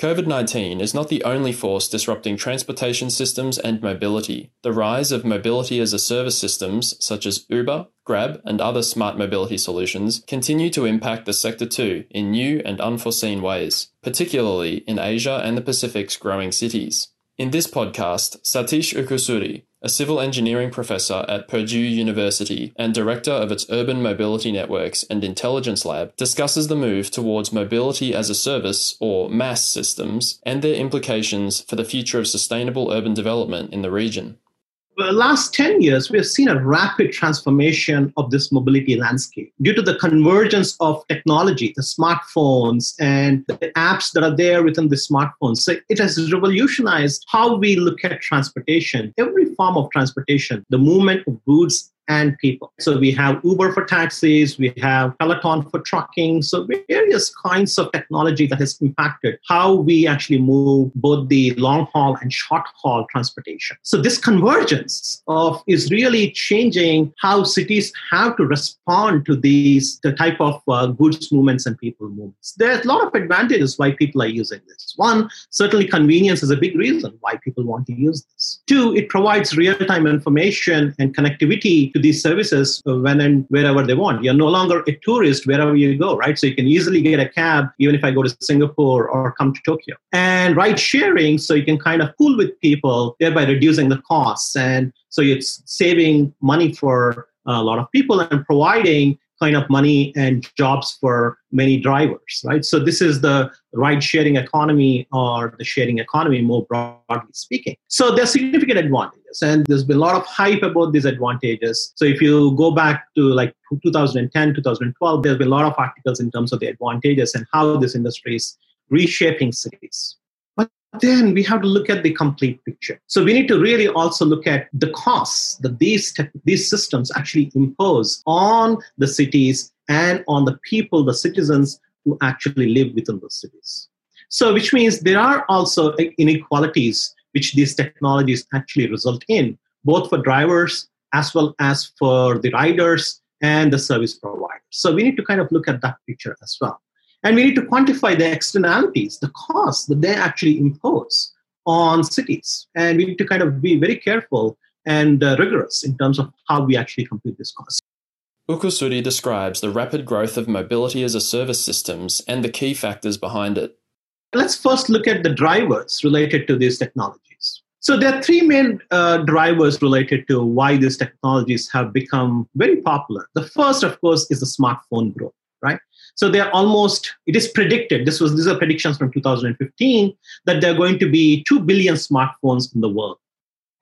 COVID 19 is not the only force disrupting transportation systems and mobility. The rise of mobility as a service systems, such as Uber, Grab, and other smart mobility solutions, continue to impact the sector too in new and unforeseen ways, particularly in Asia and the Pacific's growing cities. In this podcast, Satish Ukkusuri, a civil engineering professor at Purdue University and director of its Urban Mobility Networks and Intelligence Lab, discusses the move towards mobility as a service, or MaaS systems, and their implications for the future of sustainable urban development in the region last 10 years, we have seen a rapid transformation of this mobility landscape due to the convergence of technology, the smartphones, and the apps that are there within the smartphones. So it has revolutionized how we look at transportation, every form of transportation, the movement of goods and people. So we have Uber for taxis, we have Peloton for trucking. So various kinds of technology that has impacted how we actually move both the long haul and short haul transportation. So this convergence of is really changing how cities have to respond to these the type of uh, goods movements and people movements. There's a lot of advantages why people are using this. One, certainly convenience is a big reason why people want to use this. Two, it provides real-time information and connectivity to these services when and wherever they want. You're no longer a tourist wherever you go, right? So you can easily get a cab even if I go to Singapore or come to Tokyo. And ride sharing, so you can kind of pool with people, thereby reducing the costs. And so it's saving money for a lot of people and providing kind of money and jobs for many drivers, right? So this is the ride sharing economy or the sharing economy more broadly speaking. So there's significant advantages and there's been a lot of hype about these advantages. So if you go back to like 2010, 2012, there's been a lot of articles in terms of the advantages and how this industry is reshaping cities then we have to look at the complete picture. So we need to really also look at the costs that these these systems actually impose on the cities and on the people, the citizens who actually live within those cities. So which means there are also inequalities which these technologies actually result in, both for drivers as well as for the riders and the service providers. So we need to kind of look at that picture as well. And we need to quantify the externalities, the costs that they actually impose on cities. And we need to kind of be very careful and uh, rigorous in terms of how we actually compute this cost. Ukkusuri describes the rapid growth of mobility as a service systems and the key factors behind it. Let's first look at the drivers related to these technologies. So there are three main uh, drivers related to why these technologies have become very popular. The first, of course, is the smartphone growth, right? So they're almost, it is predicted, this was these are predictions from 2015, that there are going to be 2 billion smartphones in the world.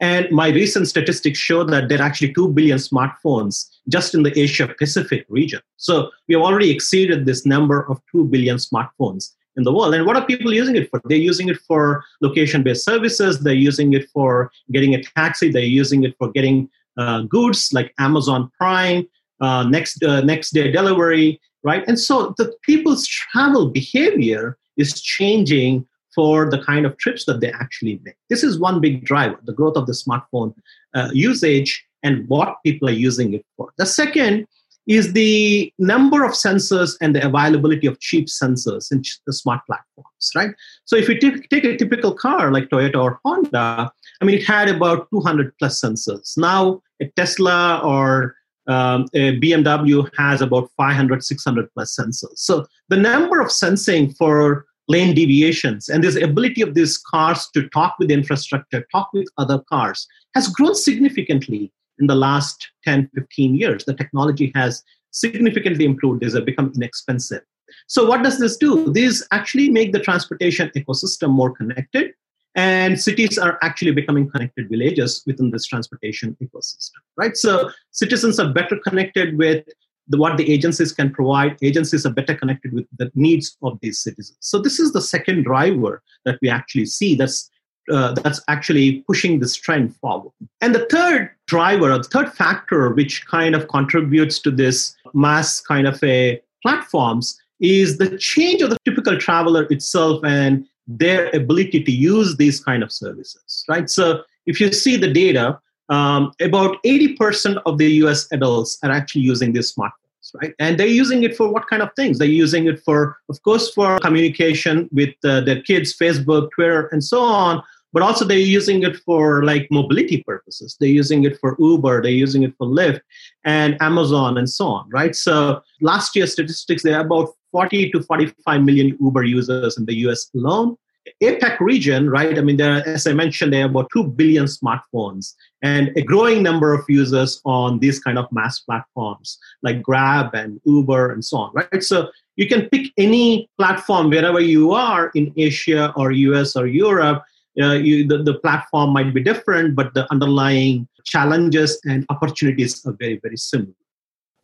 And my recent statistics show that there are actually 2 billion smartphones just in the Asia Pacific region. So we have already exceeded this number of 2 billion smartphones in the world. And what are people using it for? They're using it for location based services, they're using it for getting a taxi, they're using it for getting uh, goods like Amazon Prime, uh, next, uh, next day delivery, right? And so the people's travel behavior is changing for the kind of trips that they actually make. This is one big driver, the growth of the smartphone uh, usage and what people are using it for. The second is the number of sensors and the availability of cheap sensors in the smart platforms, right? So if you take, take a typical car like Toyota or Honda, I mean, it had about 200 plus sensors. Now, a Tesla or um, BMW has about 500, 600 plus sensors. So the number of sensing for lane deviations and this ability of these cars to talk with infrastructure, talk with other cars has grown significantly in the last 10, 15 years. The technology has significantly improved. These have become inexpensive. So what does this do? These actually make the transportation ecosystem more connected and cities are actually becoming connected villages within this transportation ecosystem right? So citizens are better connected with the, what the agencies can provide. Agencies are better connected with the needs of these citizens. So this is the second driver that we actually see that's uh, that's actually pushing this trend forward. And the third driver, or the third factor, which kind of contributes to this MaaS kind of a platforms, is the change of the typical traveler itself and their ability to use these kind of services, right? So if you see the data, um, about 80% of the US adults are actually using these smartphones. right? And they're using it for what kind of things? They're using it for, of course, for communication with uh, their kids, Facebook, Twitter, and so on. But also they're using it for like mobility purposes. They're using it for Uber, they're using it for Lyft and Amazon and so on, right? So last year statistics, there are about 40 to 45 million Uber users in the US alone. APAC region, right? I mean, there are, as I mentioned, there are about 2 billion smartphones and a growing number of users on these kind of MaaS platforms like Grab and Uber and so on, right? So you can pick any platform wherever you are in Asia or US or Europe. Uh, you, the, the platform might be different, but the underlying challenges and opportunities are very, very similar.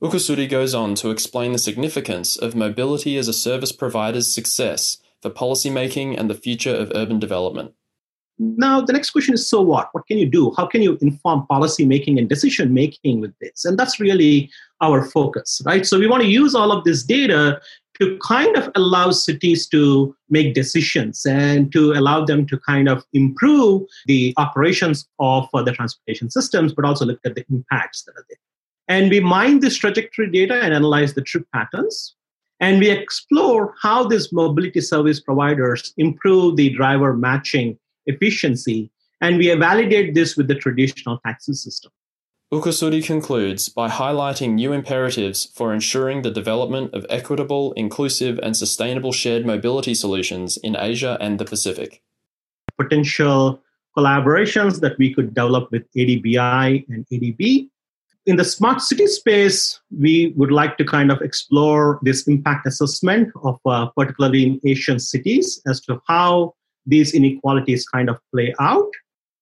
Ukkusuri goes on to explain the significance of mobility as a service provider's success for policymaking and the future of urban development. Now, the next question is so what? What can you do? How can you inform policy making and decision making with this? And that's really our focus, right? So, we want to use all of this data to kind of allow cities to make decisions and to allow them to kind of improve the operations of uh, the transportation systems, but also look at the impacts that are there. And we mine this trajectory data and analyze the trip patterns. And we explore how these mobility service providers improve the driver matching efficiency. And we validate this with the traditional taxi system. Ukkusuri concludes by highlighting new imperatives for ensuring the development of equitable, inclusive, and sustainable shared mobility solutions in Asia and the Pacific. Potential collaborations that we could develop with ADBI and ADB in the smart city space, we would like to kind of explore this impact assessment of uh, particularly in Asian cities as to how these inequalities kind of play out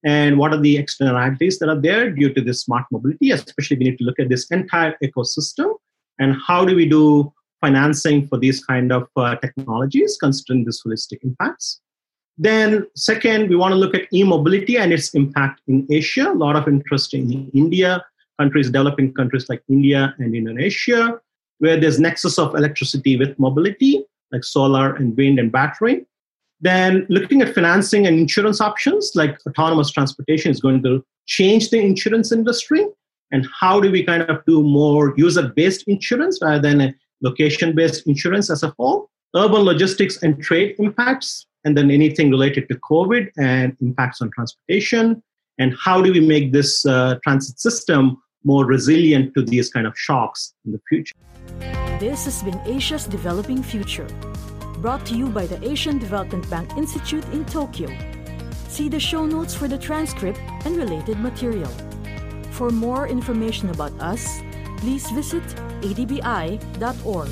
and what are the externalities that are there due to this smart mobility. Especially, we need to look at this entire ecosystem and how do we do financing for these kind of uh, technologies considering this holistic impacts. Then, second, we want to look at e mobility and its impact in Asia. A lot of interest in India countries, developing countries like India and Indonesia, where there's nexus of electricity with mobility, like solar and wind and battery. Then looking at financing and insurance options, like autonomous transportation is going to change the insurance industry. And how do we kind of do more user-based insurance rather than location-based insurance as a whole? Urban logistics and trade impacts, and then anything related to COVID and impacts on transportation and how do we make this uh, transit system more resilient to these kind of shocks in the future. This has been Asia's Developing Future, brought to you by the Asian Development Bank Institute in Tokyo. See the show notes for the transcript and related material. For more information about us, please visit adbi.org.